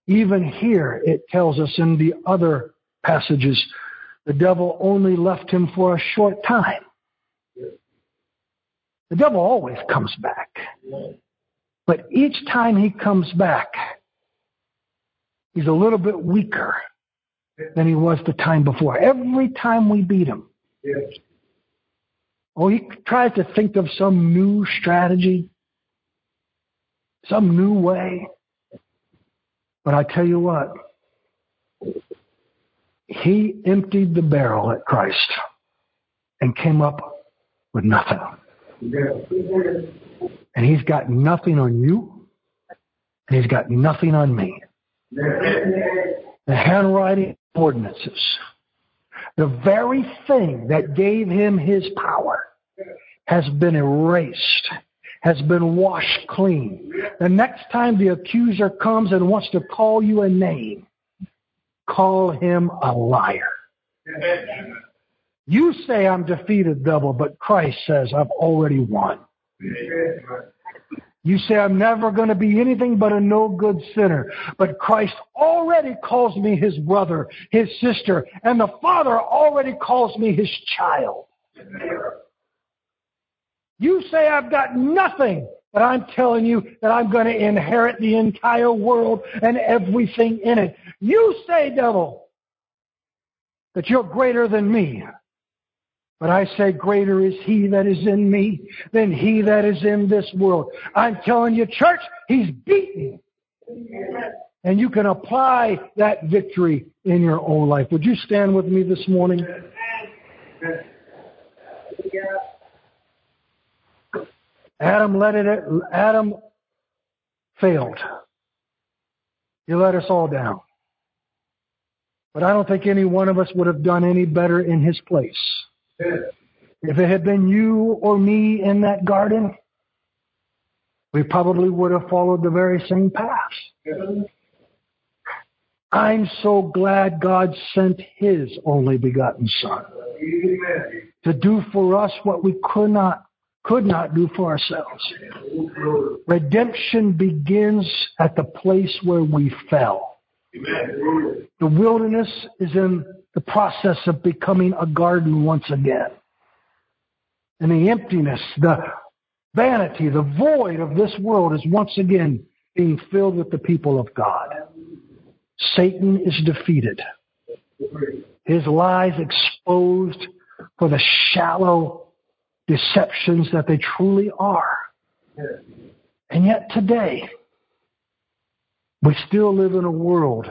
Even here, it tells us in the other passages, the devil only left him for a short time. The devil always comes back. But each time he comes back, he's a little bit weaker than he was the time before. Every time we beat him. Oh, he tries to think of some new strategy, some new way. But I tell you what, he emptied the barrel at Christ and came up with nothing. And he's got nothing on you, and he's got nothing on me. The handwriting ordinances, the very thing that gave him his power, has been erased has been washed clean. The next time the accuser comes and wants to call you a name, call him a liar. You say I'm defeated, devil, but Christ says I've already won. You say I'm never going to be anything but a no good sinner, but Christ already calls me his brother, his sister, and the Father already calls me his child. You say I've got nothing, but I'm telling you that I'm going to inherit the entire world and everything in it. You say, devil, that you're greater than me. But I say, greater is he that is in me than he that is in this world. I'm telling you, church, he's beaten. And you can apply that victory in your own life. Would you stand with me this morning? Adam let it, Adam failed. He let us all down. But I don't think any one of us would have done any better in his place. If it had been you or me in that garden, we probably would have followed the very same path. I'm so glad God sent His only begotten Son to do for us what we could not could not do for ourselves. Redemption begins at the place where we fell. The wilderness is in the process of becoming a garden once again. And the emptiness, the vanity, the void of this world is once again being filled with the people of God. Satan is defeated. His lies exposed for the shallow deceptions that they truly are. And yet today, we still live in a world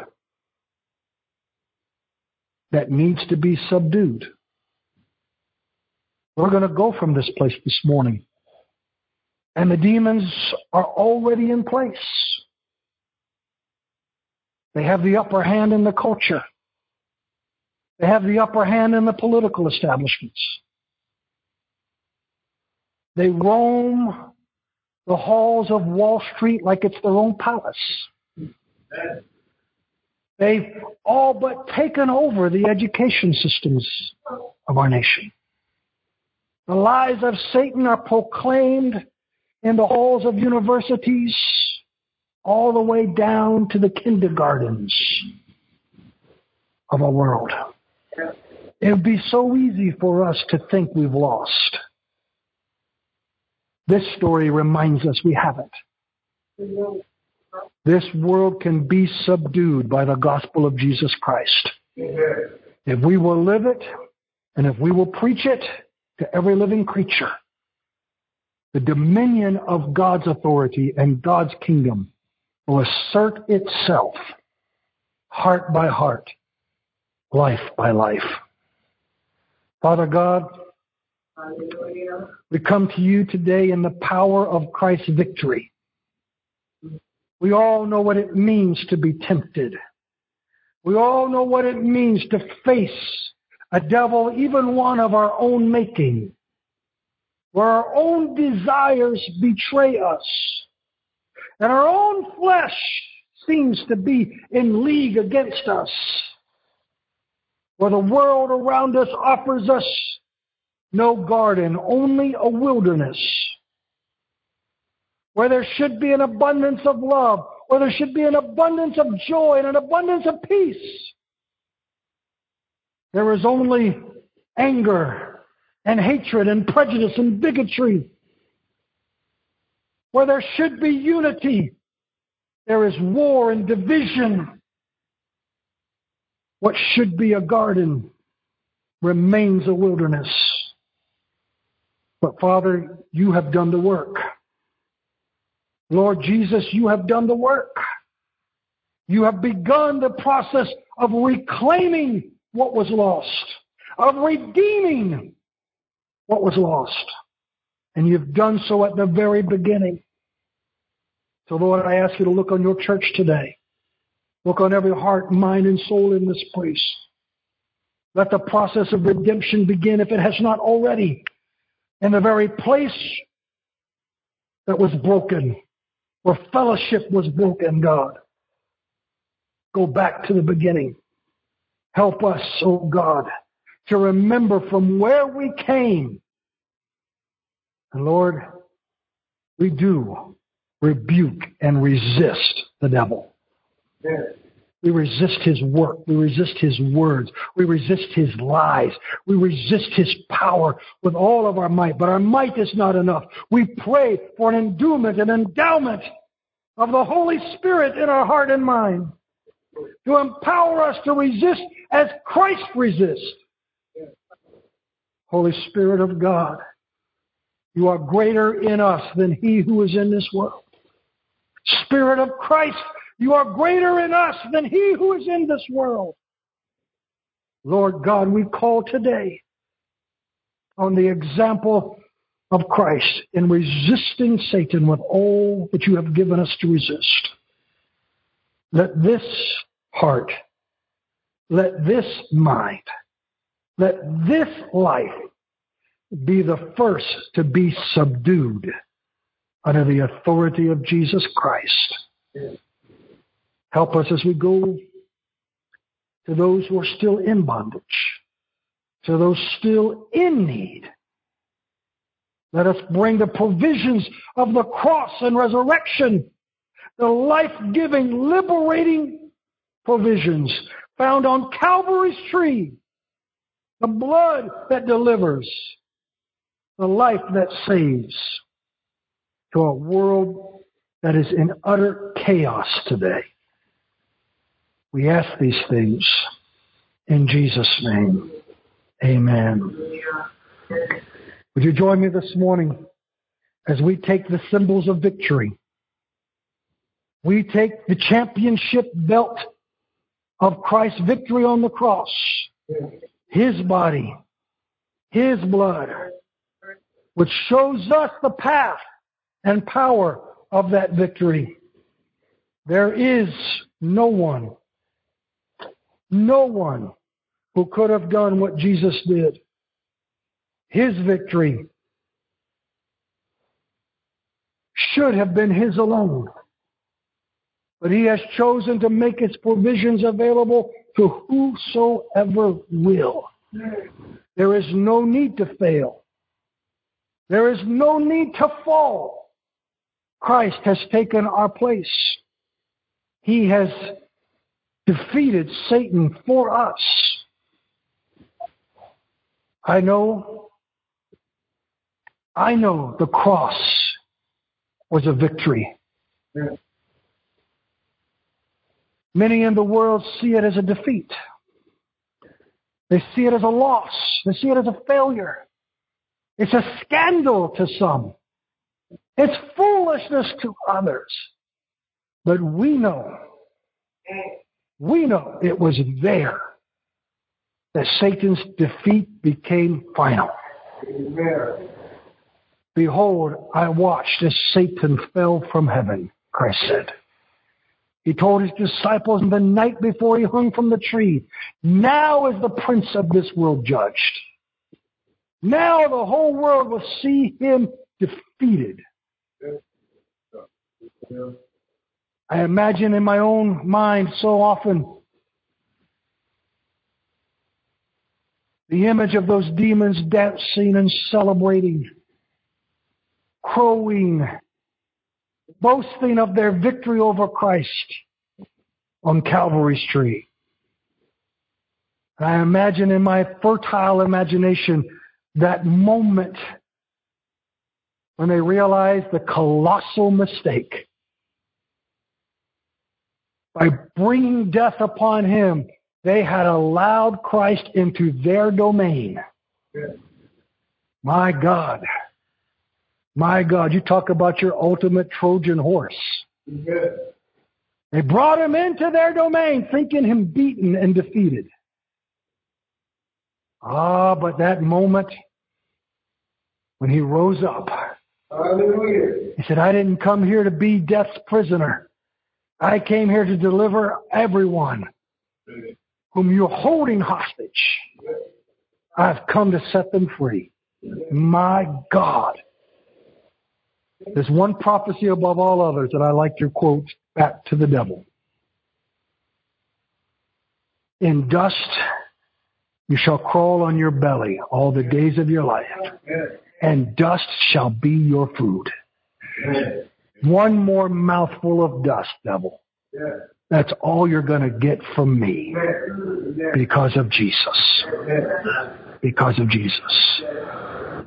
that needs to be subdued. We're going to go from this place this morning. And the demons are already in place. They have the upper hand in the culture. They have the upper hand in the political establishments. They roam the halls of Wall Street like it's their own palace. They've all but taken over the education systems of our nation. The lies of Satan are proclaimed in the halls of universities all the way down to the kindergartens of our world. It would be so easy for us to think we've lost. This story reminds us we haven't. This world can be subdued by the gospel of Jesus Christ. If we will live it and if we will preach it to every living creature, the dominion of God's authority and God's kingdom will assert itself heart by heart, life by life. Father God, we come to you today in the power of Christ's victory. We all know what it means to be tempted. We all know what it means to face a devil, even one of our own making, where our own desires betray us and our own flesh seems to be in league against us, where the world around us offers us no garden, only a wilderness. Where there should be an abundance of love, where there should be an abundance of joy and an abundance of peace. There is only anger and hatred and prejudice and bigotry. Where there should be unity, there is war and division. What should be a garden remains a wilderness. But Father, you have done the work. Lord Jesus, you have done the work. You have begun the process of reclaiming what was lost, of redeeming what was lost. And you've done so at the very beginning. So Lord, I ask you to look on your church today. Look on every heart, mind, and soul in this place. Let the process of redemption begin if it has not already in the very place that was broken, where fellowship was broken, God. Go back to the beginning. Help us, oh God, to remember from where we came. And Lord, we do rebuke and resist the devil. We resist his work. We resist his words. We resist his lies. We resist his power with all of our might. But our might is not enough. We pray for an endowment, an endowment of the Holy Spirit in our heart and mind to empower us to resist as Christ resists. Holy Spirit of God, you are greater in us than he who is in this world. Spirit of Christ, you are greater in us than he who is in this world. Lord God, we call today on the example of Christ in resisting Satan with all that you have given us to resist. Let this heart, let this mind, let this life be the first to be subdued under the authority of Jesus Christ. Help us as we go to those who are still in bondage, to those still in need. Let us bring the provisions of the cross and resurrection, the life-giving, liberating provisions found on Calvary's tree, the blood that delivers, the life that saves to a world that is in utter chaos today. We ask these things in Jesus' name. Amen. Would you join me this morning as we take the symbols of victory? We take the championship belt of Christ's victory on the cross, His body, His blood, which shows us the path and power of that victory. There is no one, no one who could have done what Jesus did. His victory should have been his alone. But he has chosen to make its provisions available to whosoever will. There is no need to fail. There is no need to fall. Christ has taken our place. He has defeated Satan for us. I know, I know the cross was a victory. Many in the world see it as a defeat. They see it as a loss. They see it as a failure. It's a scandal to some. It's foolishness to others. But we know, we know it was there that Satan's defeat became final. Behold, I watched as Satan fell from heaven, Christ said. He told his disciples the night before he hung from the tree, now is the prince of this world judged. Now the whole world will see him defeated. I imagine in my own mind so often the image of those demons dancing and celebrating, crowing, boasting of their victory over Christ on Calvary's tree. I imagine in my fertile imagination that moment when they realize the colossal mistake. By bringing death upon him, they had allowed Christ into their domain. My God. My God, you talk about your ultimate Trojan horse. They brought him into their domain thinking him beaten and defeated. Ah, but that moment when he rose up, Hallelujah. he said, I didn't come here to be death's prisoner. I came here to deliver everyone whom you're holding hostage. I've come to set them free. My God. There's one prophecy above all others that I like to quote back to the devil. In dust you shall crawl on your belly all the days of your life, and dust shall be your food. One more mouthful of dust, devil. That's all you're going to get from me because of Jesus. Because of Jesus.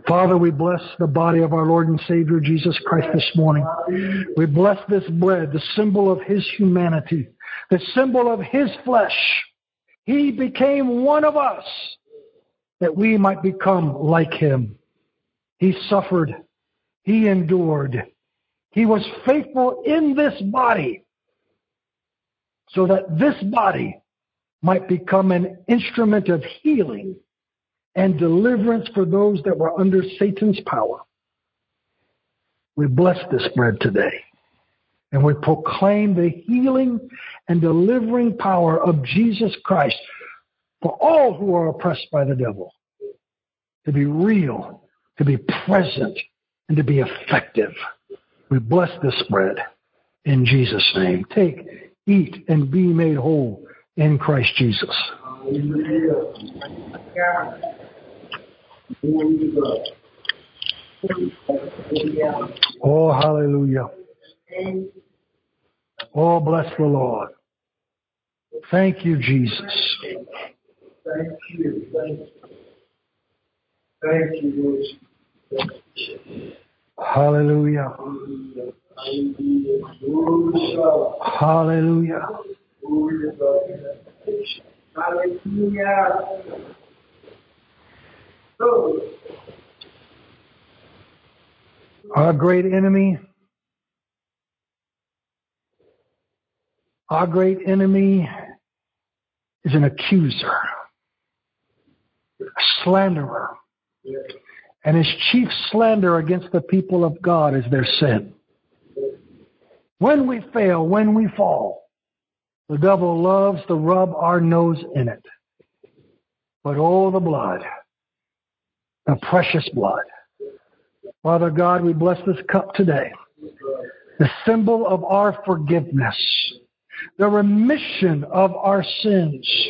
Father, we bless the body of our Lord and Savior Jesus Christ this morning. We bless this bread, the symbol of his humanity, the symbol of his flesh. He became one of us that we might become like him. He suffered. He endured. He was faithful in this body so that this body might become an instrument of healing and deliverance for those that were under Satan's power. We bless this bread today and we proclaim the healing and delivering power of Jesus Christ for all who are oppressed by the devil to be real, to be present, and to be effective. We bless this bread in Jesus' name. Take, eat, and be made whole in Christ Jesus. Oh, hallelujah. Oh, bless the Lord. Thank you, Jesus. Thank you. Thank you. Thank you, Lord. Hallelujah. Hallelujah. Hallelujah. Our great enemy, our great enemy is an accuser, a slanderer. And his chief slander against the people of God is their sin. When we fail, when we fall, the devil loves to rub our nose in it. But oh, the blood, the precious blood. Father God, we bless this cup today. The symbol of our forgiveness, the remission of our sins,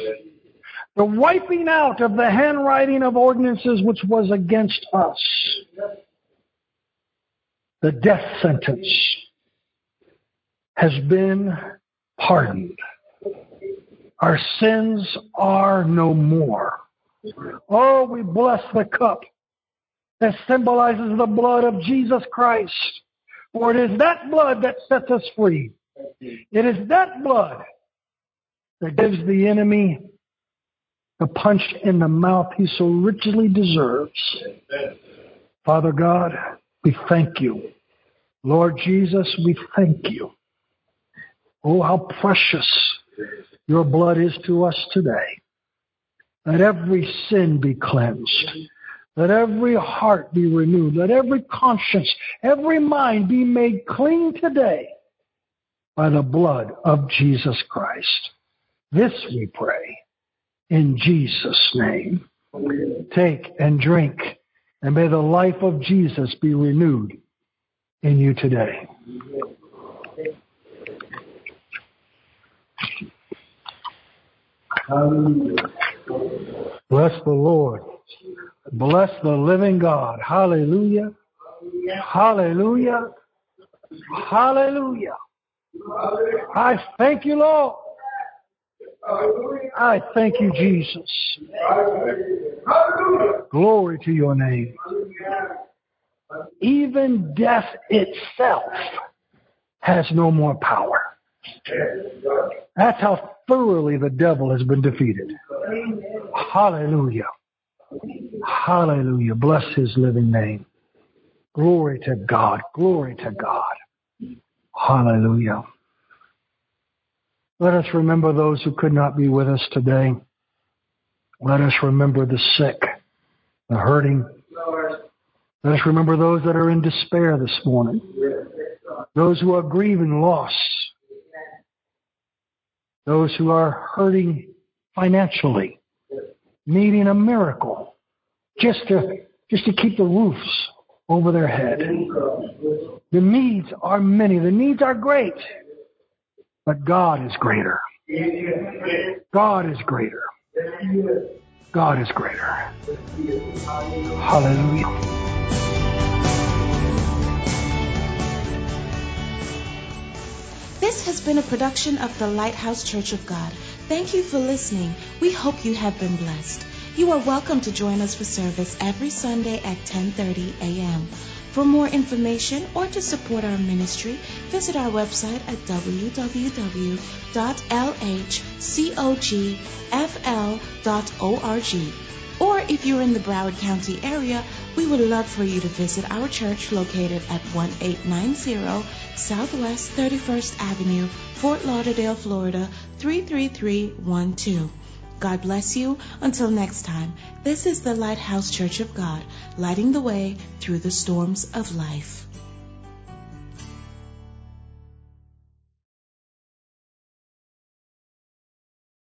the wiping out of the handwriting of ordinances which was against us, the death sentence has been pardoned. Our sins are no more. Oh, we bless the cup that symbolizes the blood of Jesus Christ. For it is that blood that sets us free. It is that blood that gives the enemy the punch in the mouth he so richly deserves. Father God, we thank you. Lord Jesus, we thank you. Oh, how precious your blood is to us today. Let every sin be cleansed. Let every heart be renewed. Let every conscience, every mind be made clean today by the blood of Jesus Christ. This we pray in Jesus' name. Take and drink, and may the life of Jesus be renewed in you today. Bless the Lord. Bless the living God. Hallelujah. Hallelujah. Hallelujah. I thank you, Lord. I thank you, Jesus. Glory to your name. Even death itself has no more power. That's how thoroughly the devil has been defeated. Hallelujah. Hallelujah. Bless his living name. Glory to God. Glory to God. Hallelujah. Let us remember those who could not be with us today. Let us remember the sick, the hurting. Let us remember those that are in despair this morning, those who are grieving loss, those who are hurting financially, needing a miracle just to just to keep the roofs over their head. The needs are many. The needs are great. But God is greater. God is greater. God is greater. Hallelujah. This has been a production of the Lighthouse Church of God. Thank you for listening. We hope you have been blessed. You are welcome to join us for service every Sunday at 10:30 a.m. For more information or to support our ministry, visit our website at www.lhcogfl.org. Or if you're in the Broward County area, we would love for you to visit our church located at 1890 Southwest 31st Avenue, Fort Lauderdale, Florida 33312. God bless you. Until next time, this is the Lighthouse Church of God, lighting the way through the storms of life.